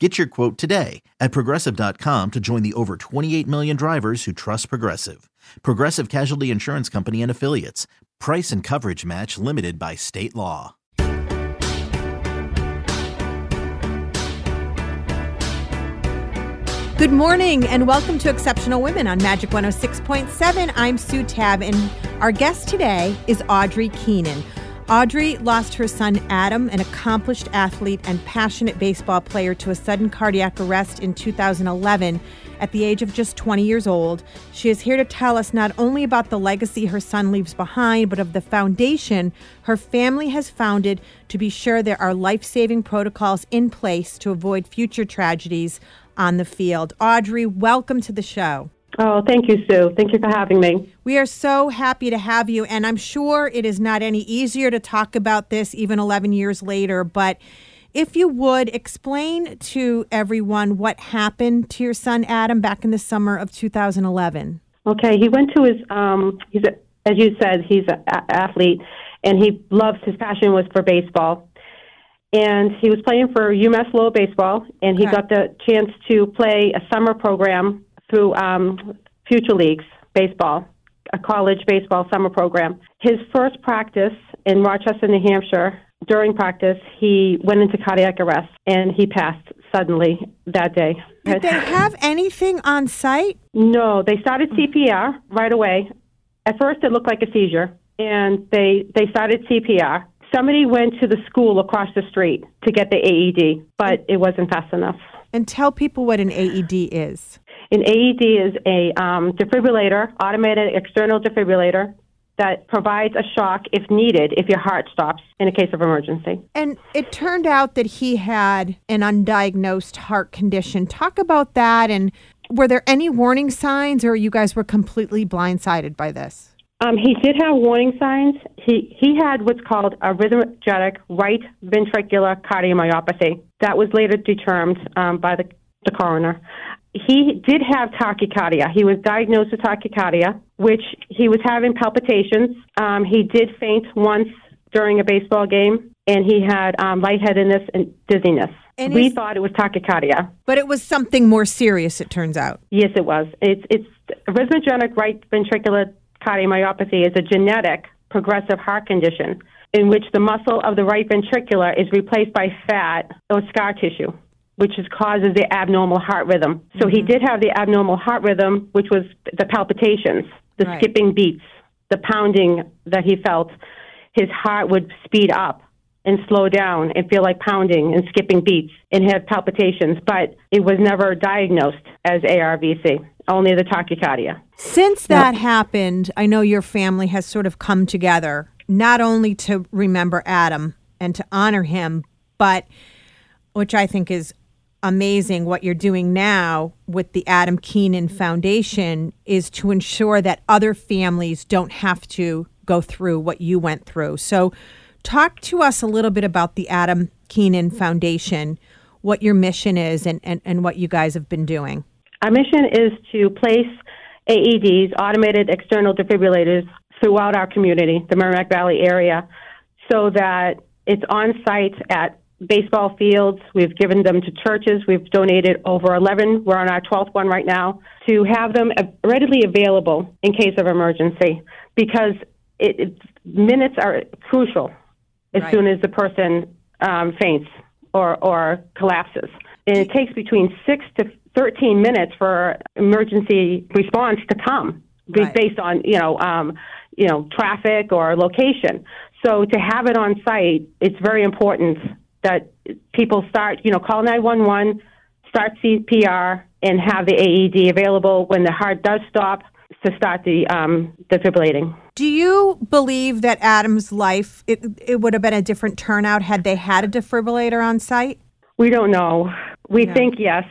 Get your quote today at progressive.com to join the over 28 million drivers who trust Progressive. Progressive Casualty Insurance Company and Affiliates. Price and coverage match limited by state law. Good morning and welcome to Exceptional Women on Magic 106.7. I'm Sue Tab and our guest today is Audrey Keenan. Audrey lost her son Adam, an accomplished athlete and passionate baseball player, to a sudden cardiac arrest in 2011 at the age of just 20 years old. She is here to tell us not only about the legacy her son leaves behind, but of the foundation her family has founded to be sure there are life saving protocols in place to avoid future tragedies on the field. Audrey, welcome to the show. Oh, thank you, Sue. Thank you for having me. We are so happy to have you, and I'm sure it is not any easier to talk about this even 11 years later. But if you would explain to everyone what happened to your son Adam back in the summer of 2011. Okay, he went to his. Um, he's a, as you said, he's an athlete, and he loves his passion was for baseball and he was playing for UMass Lowell baseball, and he okay. got the chance to play a summer program through um, Future Leagues baseball, a college baseball summer program. His first practice in Rochester, New Hampshire, during practice, he went into cardiac arrest and he passed suddenly that day. Did they have anything on site? No, they started CPR right away. At first, it looked like a seizure, and they they started CPR Somebody went to the school across the street to get the AED, but it wasn't fast enough. And tell people what an AED is. An AED is a um, defibrillator, automated external defibrillator that provides a shock if needed if your heart stops in a case of emergency. And it turned out that he had an undiagnosed heart condition. Talk about that and were there any warning signs or you guys were completely blindsided by this? Um, he did have warning signs. He he had what's called arrhythmogenic right ventricular cardiomyopathy. That was later determined um, by the, the coroner. He did have tachycardia. He was diagnosed with tachycardia, which he was having palpitations. Um, he did faint once during a baseball game, and he had um, lightheadedness and dizziness. And we thought it was tachycardia, but it was something more serious. It turns out. Yes, it was. It's it's arrhythmogenic right ventricular cardiomyopathy is a genetic progressive heart condition in which the muscle of the right ventricular is replaced by fat or scar tissue, which is, causes the abnormal heart rhythm. So mm-hmm. he did have the abnormal heart rhythm, which was the palpitations, the right. skipping beats, the pounding that he felt. His heart would speed up and slow down and feel like pounding and skipping beats and have palpitations, but it was never diagnosed as ARVC, only the tachycardia. Since that happened, I know your family has sort of come together, not only to remember Adam and to honor him, but which I think is amazing what you're doing now with the Adam Keenan Foundation is to ensure that other families don't have to go through what you went through. So Talk to us a little bit about the Adam Keenan Foundation, what your mission is, and, and, and what you guys have been doing. Our mission is to place AEDs, automated external defibrillators, throughout our community, the Merrimack Valley area, so that it's on site at baseball fields. We've given them to churches. We've donated over 11. We're on our 12th one right now to have them readily available in case of emergency because it, it, minutes are crucial as right. soon as the person um, faints or, or collapses. And it takes between six to 13 minutes for emergency response to come Right. based on, you know, um, you know, traffic or location. So to have it on site, it's very important that people start, you know, call 911, start CPR, and have the AED available when the heart does stop to start the um, defibrillating. Do you believe that Adam's life it, it would have been a different turnout had they had a defibrillator on site? We don't know. We think yes.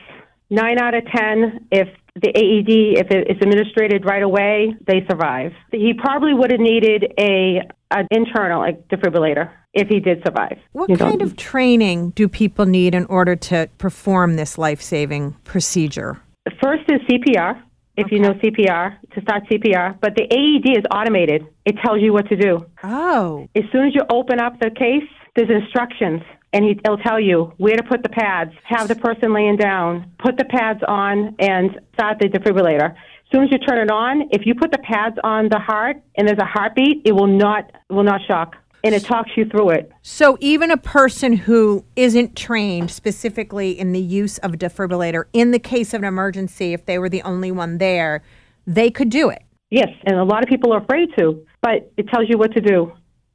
Nine out of ten, if the AED, if it is administered right away, they survive. He probably would have needed a an internal like defibrillator if he did survive. What You kind of training do people need in order to perform this life saving procedure? First is CPR. If you know CPR, to start CPR, but the AED is automated. It tells you what to do. Oh, As soon as you open up the case, there's instructions, and he, it'll tell you where to put the pads, have the person laying down, put the pads on, and start the defibrillator. As soon as you turn it on, if you put the pads on the heart and there's a heartbeat, it will not it will not shock, and it talks you through it. so even a person who isn't trained specifically in the use of a defibrillator, in the case of an emergency, if they were the only one there, they could do it. Yes, and a lot of people are afraid to, but it tells you what to do.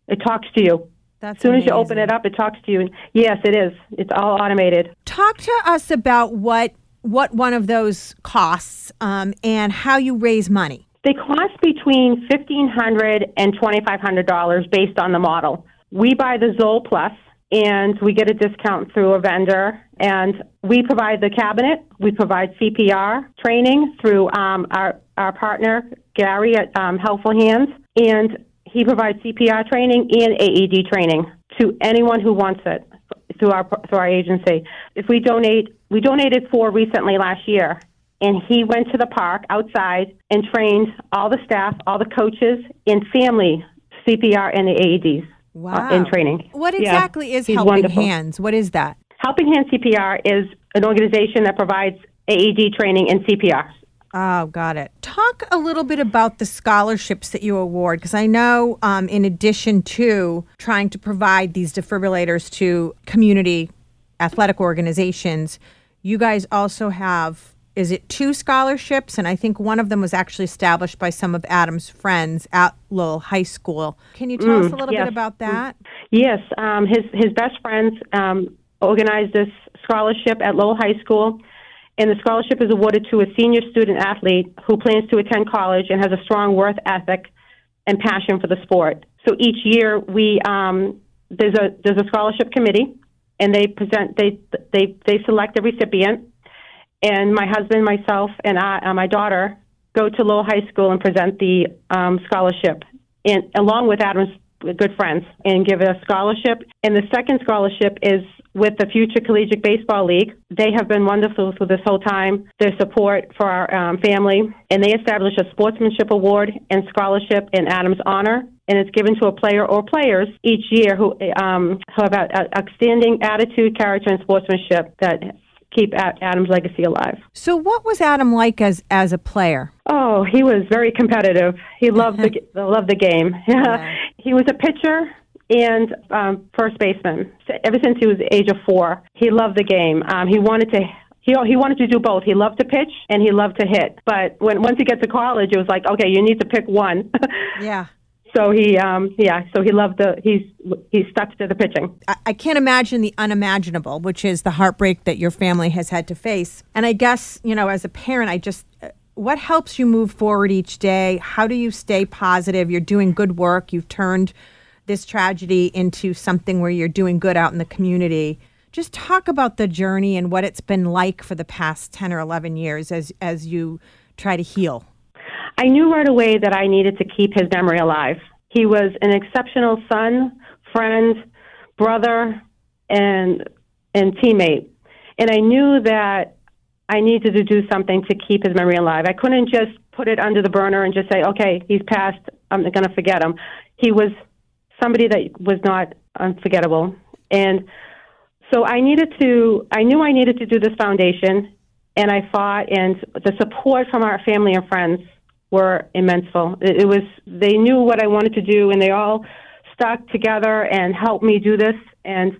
It talks to you. That's As soon as you open it up, it talks to you. Yes, it is. It's all automated. Talk to us about what what one of those costs um, and how you raise money. They cost between fifteen hundred and twenty five hundred dollars based on the model. We buy the Zoll Plus, and we get a discount through a vendor. And we provide the cabinet. We provide CPR training through um, our our partner Gary at um, Helpful Hands, and he provides CPR training and AED training to anyone who wants it through our through our agency. If we donate, we donated four recently last year, and he went to the park outside and trained all the staff, all the coaches, and family CPR and the AEDs uh, in training. What Yeah, exactly is he's Helping wonderful. Hands? What is that? Helping Hand CPR is an organization that provides AED training and CPR. Oh, got it. Talk a little bit about the scholarships that you award, because I know, um, in addition to trying to provide these defibrillators to community athletic organizations, you guys also have. Is it two scholarships? And I think one of them was actually established by some of Adam's friends at Lowell High School. Can you tell us a little yes. bit about that? Yes, um, his his best friends um, organized this scholarship at Lowell High School, and the scholarship is awarded to a senior student athlete who plans to attend college and has a strong work ethic and passion for the sport. So each year we um, there's a there's a scholarship committee, and they present they they they select a recipient, and my husband, myself, and I, uh, my daughter go to Lowell High School and present the um, scholarship, and along with Adam's good friends, and give a scholarship. And the second scholarship is with the Future Collegiate Baseball League. They have been wonderful through this whole time. Their support for our um, family, and they establish a sportsmanship award and scholarship in Adam's honor. And it's given to a player or players each year who, um, who have a, a outstanding attitude, character, and sportsmanship that keep Adam's legacy alive. So, what was Adam like as as a player? Oh, he was very competitive. He loved the loved the game. yeah. he was a pitcher and um, first baseman ever since he was the age of four. He loved the game. Um, he wanted to. He, he wanted to do both. He loved to pitch and he loved to hit. But when once he got to college, it was like, okay, you need to pick one. Yeah. So he, um, yeah, so he loved the. He's he stuck to the pitching. I, I can't imagine the unimaginable, which is the heartbreak that your family has had to face. And I guess, you know, as a parent, I just, uh, what helps you move forward each day? How do you stay positive? You're doing good work. You've turned this tragedy into something where you're doing good out in the community. Just talk about the journey and what it's been like for the past 10 or 11 years as, as you try to heal. I knew right away that I needed to keep his memory alive. He was an exceptional son, friend, brother, and and teammate. And I knew that I needed to do something to keep his memory alive. I couldn't just put it under the burner and just say, "Okay, he's passed. I'm going to forget him." He was somebody that was not unforgettable, and so I needed to. I knew I needed to do this foundation, and I fought. And the support from our family and friends were immenseful. It, it was they knew what I wanted to do, and they all stuck together and helped me do this. And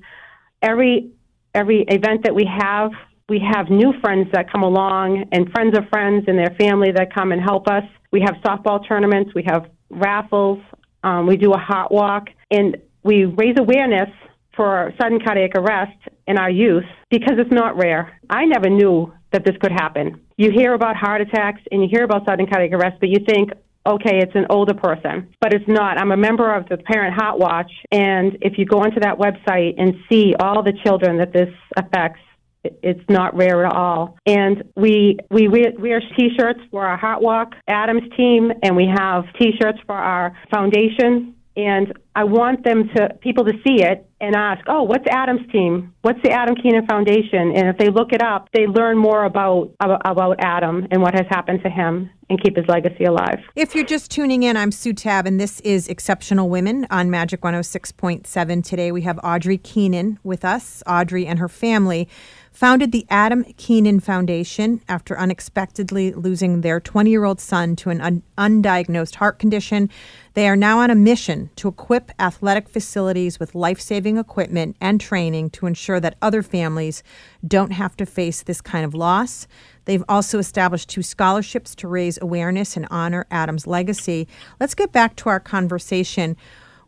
every every event that we have, We have new friends that come along and friends of friends and their family that come and help us. We have softball tournaments, we have raffles, um, we do a heart walk, and we raise awareness for sudden cardiac arrest in our youth because it's not rare. I never knew that this could happen. You hear about heart attacks and you hear about sudden cardiac arrest, but you think, okay, it's an older person, but it's not. I'm a member of the Parent Heart Watch, and if you go onto that website and see all the children that this affects, it's not rare at all. And we we wear, wear T-shirts for our Heart Walk Adams team, and we have T-shirts for our foundation. And I want them to people to see it and ask, "Oh, what's Adam's team? What's the Adam Keenan Foundation?" And if they look it up, they learn more about about Adam and what has happened to him and keep his legacy alive. If you're just tuning in, I'm Sue Tabb, and this is Exceptional Women on Magic 106.7. Today we have Audrey Keenan with us. Audrey and her family founded the Adam Keenan Foundation after unexpectedly losing their 20 year old son to an un- undiagnosed heart condition. They are now on a mission to equip athletic facilities with life saving equipment and training to ensure that other families don't have to face this kind of loss. They've also established two scholarships to raise awareness and honor Adam's legacy. Let's get back to our conversation.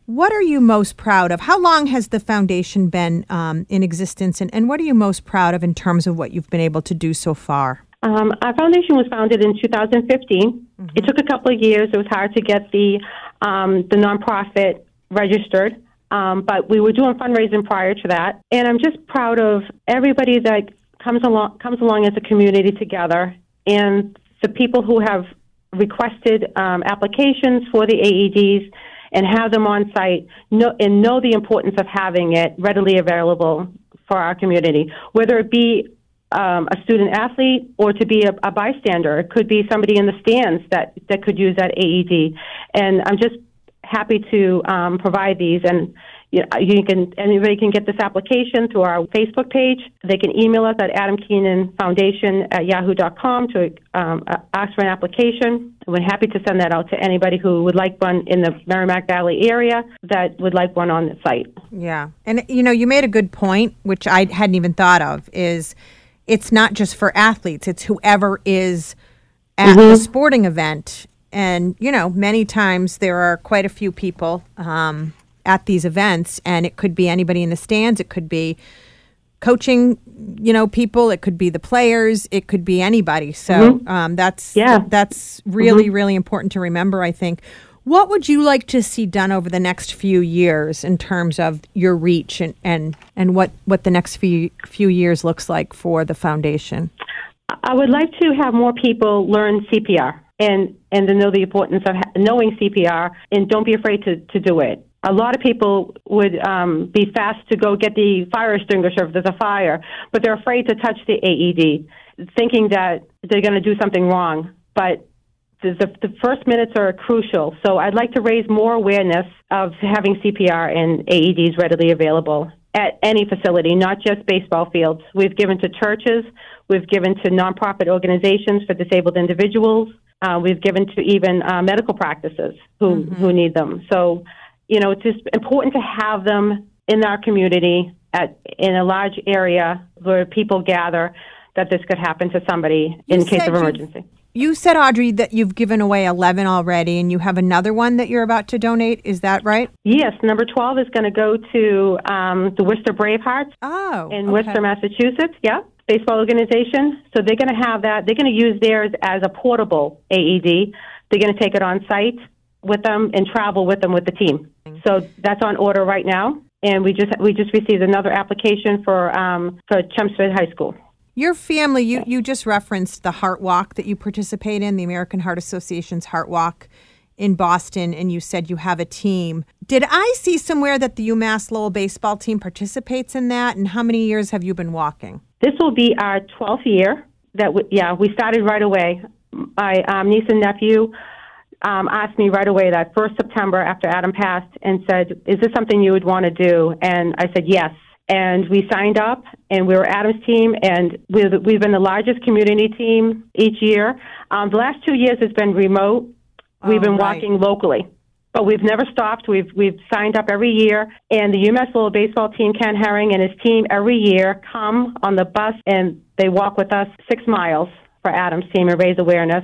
What are you most proud of? How long has the foundation been um, in existence, and, and what are you most proud of in terms of what you've been able to do so far? Um, our foundation was founded in 2015. Mm-hmm. It took a couple of years. It was hard to get the um, the nonprofit registered, um, but we were doing fundraising prior to that. And I'm just proud of everybody that comes along comes along as a community together, and the people who have requested um, applications for the AEDs and have them on site know, and know the importance of having it readily available for our community, whether it be um, a student athlete or to be a, a bystander. It could be somebody in the stands that, that could use that AED. And I'm just happy to um, provide these. And you, know, you can anybody can get this application through our Facebook page. They can email us at Adam Keenan Foundation at yahoo.com to um, ask for an application. We're happy to send that out to anybody who would like one in the Merrimack Valley area that would like one on the site. Yeah, and you know, you made a good point, which I hadn't even thought of. Is it's not just for athletes; it's whoever is at mm-hmm. the sporting event and you know many times there are quite a few people um, at these events, and it could be anybody in the stands, it could be coaching, you know, people, it could be the players, it could be anybody. So mm-hmm. um, that's yeah. that's really mm-hmm. really important to remember. I think. What would you like to see done over the next few years in terms of your reach and, and, and what, what the next few few years looks like for the foundation? I would like to have more people learn CPR and and to know the importance of knowing CPR and don't be afraid to, to do it a lot of people would um, be fast to go get the fire extinguisher if there's a fire, but they're afraid to touch the AED, thinking that they're going to do something wrong. But the, the, the first minutes are crucial. So I'd like to raise more awareness of having CPR and AEDs readily available at any facility, not just baseball fields. We've given to churches, we've given to nonprofit organizations for disabled individuals, uh, we've given to even uh, medical practices who, mm-hmm. who need them. So you know, it's just important to have them in our community at in a large area where people gather that this could happen to somebody you in case of emergency. You said, Audrey, that you've given away 11 already and you have another one that you're about to donate. Is that right? Yes. Number 12 is going to go to um, the Worcester Bravehearts oh, in okay. Worcester, Massachusetts. Yeah. Baseball organization. So they're going to have that. They're going to use theirs as a portable AED. They're going to take it on site with them and travel with them with the team. So that's on order right now, and we just we just received another application for um, for Chelmsford High School. Your family, you you just referenced the Heart Walk that you participate in, the American Heart Association's Heart Walk in Boston, and you said you have a team. Did I see somewhere that the UMass Lowell baseball team participates in that? And how many years have you been walking? This will be our 12th year. That we, yeah, we started right away. My um, niece and nephew um, asked me right away that first September after Adam passed and said, Is this something you would want to do? And I said, Yes. And we signed up, and we were Adam's team, and we've, we've been the largest community team each year. Um, the last two years has been remote. We've been oh, right. walking locally. but we've never stopped. We've we've signed up every year, and the UMass Lowell baseball team, Ken Harring and his team, every year come on the bus and they walk with us six miles for Adam's team and raise awareness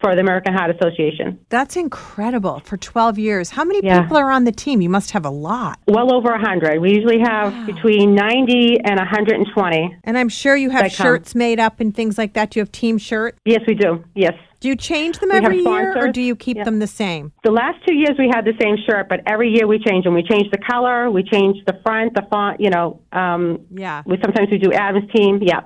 for the American Heart Association. That's incredible for 12 years. How many Yeah. people are on the team? You must have a lot. Well over a hundred. We usually have between ninety and hundred and twenty. And I'm sure you have That come. shirts made up and things like that. Do you have team shirts? Yes, we do. Yes. Do you change them every year or do you keep Yeah. them the same? The last two years we had the same shirt, but every year we change them. We change the color, we change the front, the font. You know, um, Yeah. we sometimes we do Adam's team. Yeah.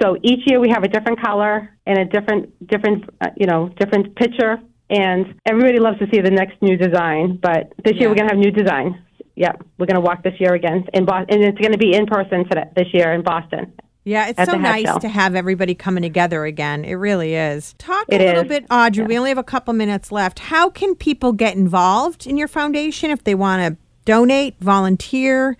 So each year we have a different color and a different, different, uh, you know, different picture, and everybody loves to see the next new design. But this Yeah. year we're gonna have new design. Yeah, we're gonna walk this year again in Boston, and it's gonna be in person today, this year in Boston. Yeah, it's so nice show. to have everybody coming together again. It really is. Talk a little is. bit, Audrey. We only have a couple minutes left. How can people get involved in your foundation if they want to donate, volunteer?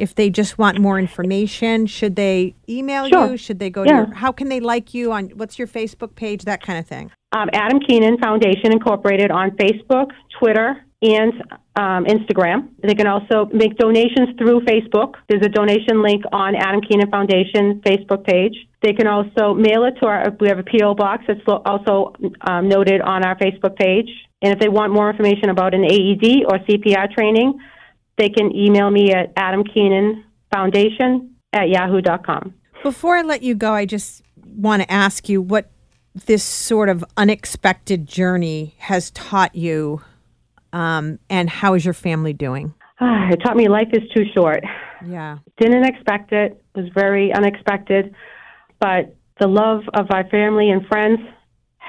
If they just want more information, should they email Sure. you? Should they go Yeah. to your, how can they like you on what's your Facebook page, that kind of thing? um, Adam Keenan Foundation Incorporated on Facebook, Twitter, and um, Instagram. They can also make donations through Facebook. There's a donation link on Adam Keenan Foundation Facebook page. They can also mail it to our. We have a PO box that's also um, noted on our Facebook page. And if they want more information about an AED or CPR training, they can email me at Adam Keenan Foundation at yahoo.com. Before I let you go, I just want to ask you what this sort of unexpected journey has taught you, um, and how is your family doing? it taught me life is too short. Yeah. didn't expect it. It was very unexpected, but the love of our family and friends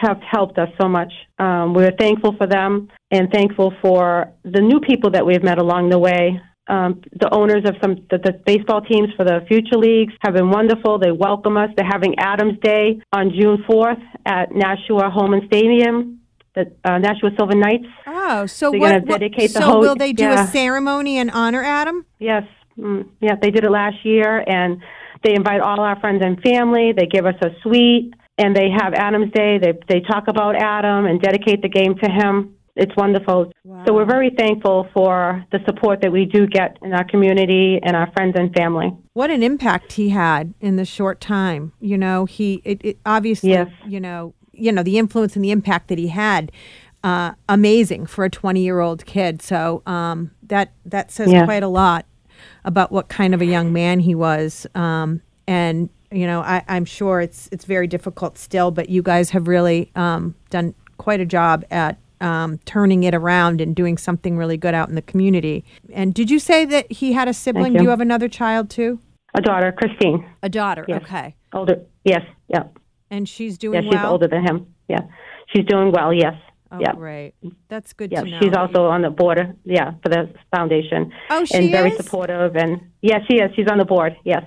have helped us so much. Um, we're thankful for them and thankful for the new people that we've met along the way. Um, the owners of some the, the baseball teams for the future leagues have been wonderful. They welcome us. They're having Adams Day on June 4th at Nashua Holman Stadium, the uh, Nashua Silver Knights. Oh, so They're what? what- dedicate the so whole- will they do yeah. a ceremony and honor Adam? Yes, mm, yeah, they did it last year, and they invite all our friends and family. They give us a suite, and they have Adam's Day. They they talk about Adam and dedicate the game to him. It's wonderful. So we're very thankful for the support that we do get in our community and our friends and family. What an impact he had in the short time. You know, he it, it obviously, Yes. you know, you know the influence and the impact that he had. Uh, amazing for a 20 year old kid. So um, that that says Yeah. quite a lot about what kind of a young man he was. Um, and you know, I, I'm sure it's it's very difficult still, but you guys have really um, done quite a job at um, turning it around and doing something really good out in the community. And did you say that he had a sibling? you. Do you have another child too? A daughter, Christine. A daughter. Yes. Okay. Older. Yes. Yeah. And she's doing. Yeah. She's well. older than him. Yeah. She's doing well. Yes. Oh, yeah. great. That's good Yeah, to know. she's also on the board. Yeah, for the foundation. Oh, she and very is? supportive. And yes, she is. She's on the board. Yes.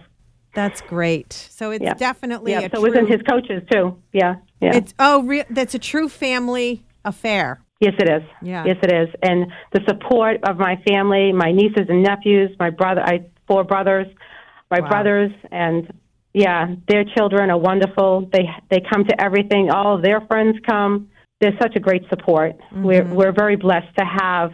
That's great. So it's Yeah. definitely Yeah. a So true. wasn't his coaches too? Yeah. Yeah. It's oh, re- that's a true family affair. yes, it is. Yeah. Yes, it is. And the support of my family, my nieces and nephews, my brother, I four brothers, my Wow. brothers, and yeah, their children are wonderful. They they come to everything. All of their friends come. There's such a great support. We're Mm-hmm. we're very blessed to have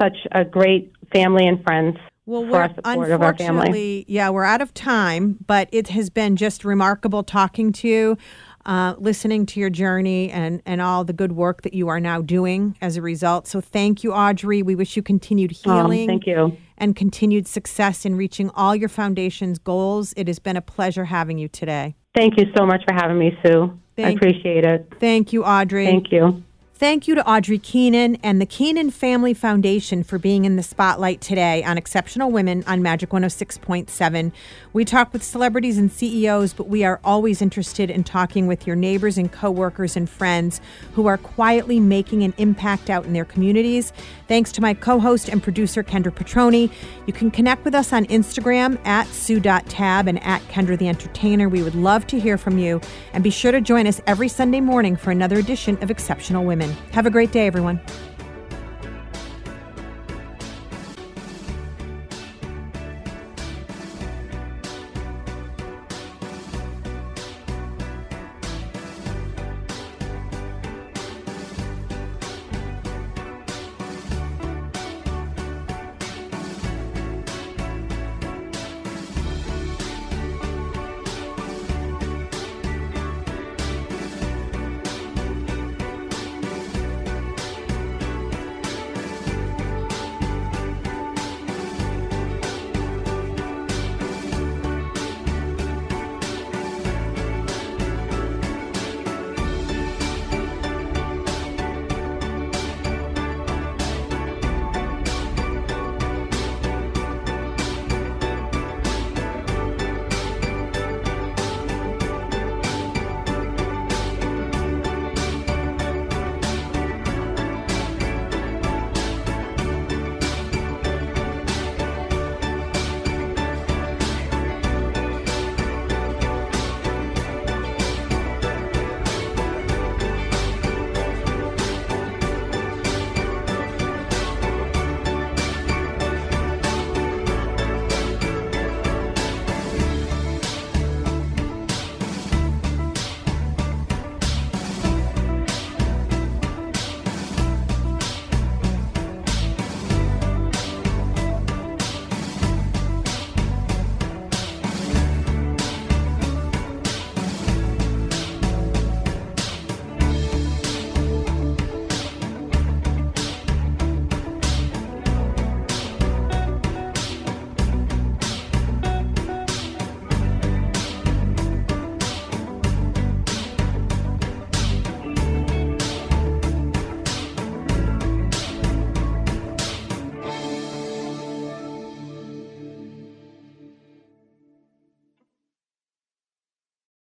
such a great family and friends Well, we're our support of our family. unfortunately, yeah, we're out of time, but it has been just remarkable talking to you, uh, listening to your journey, and and all the good work that you are now doing as a result. So thank you, Audrey. We wish you continued Um, healing. thank you. And continued success in reaching all your foundation's goals. It has been a pleasure having you today. Thank you so much for having me, Sue. I appreciate it. Thank you, Audrey. Thank you. Thank you to Audrey Keenan and the Keenan Family Foundation for being in the spotlight today on Exceptional Women on Magic 106.7. We talk with celebrities and CEOs, but we are always interested in talking with your neighbors and coworkers and friends who are quietly making an impact out in their communities. Thanks to my co host and producer, Kendra Petroni. You can connect with us on Instagram at sue.tab and at Kendra the Entertainer. We would love to hear from you. And be sure to join us every Sunday morning for another edition of Exceptional Women. Have a great day, everyone.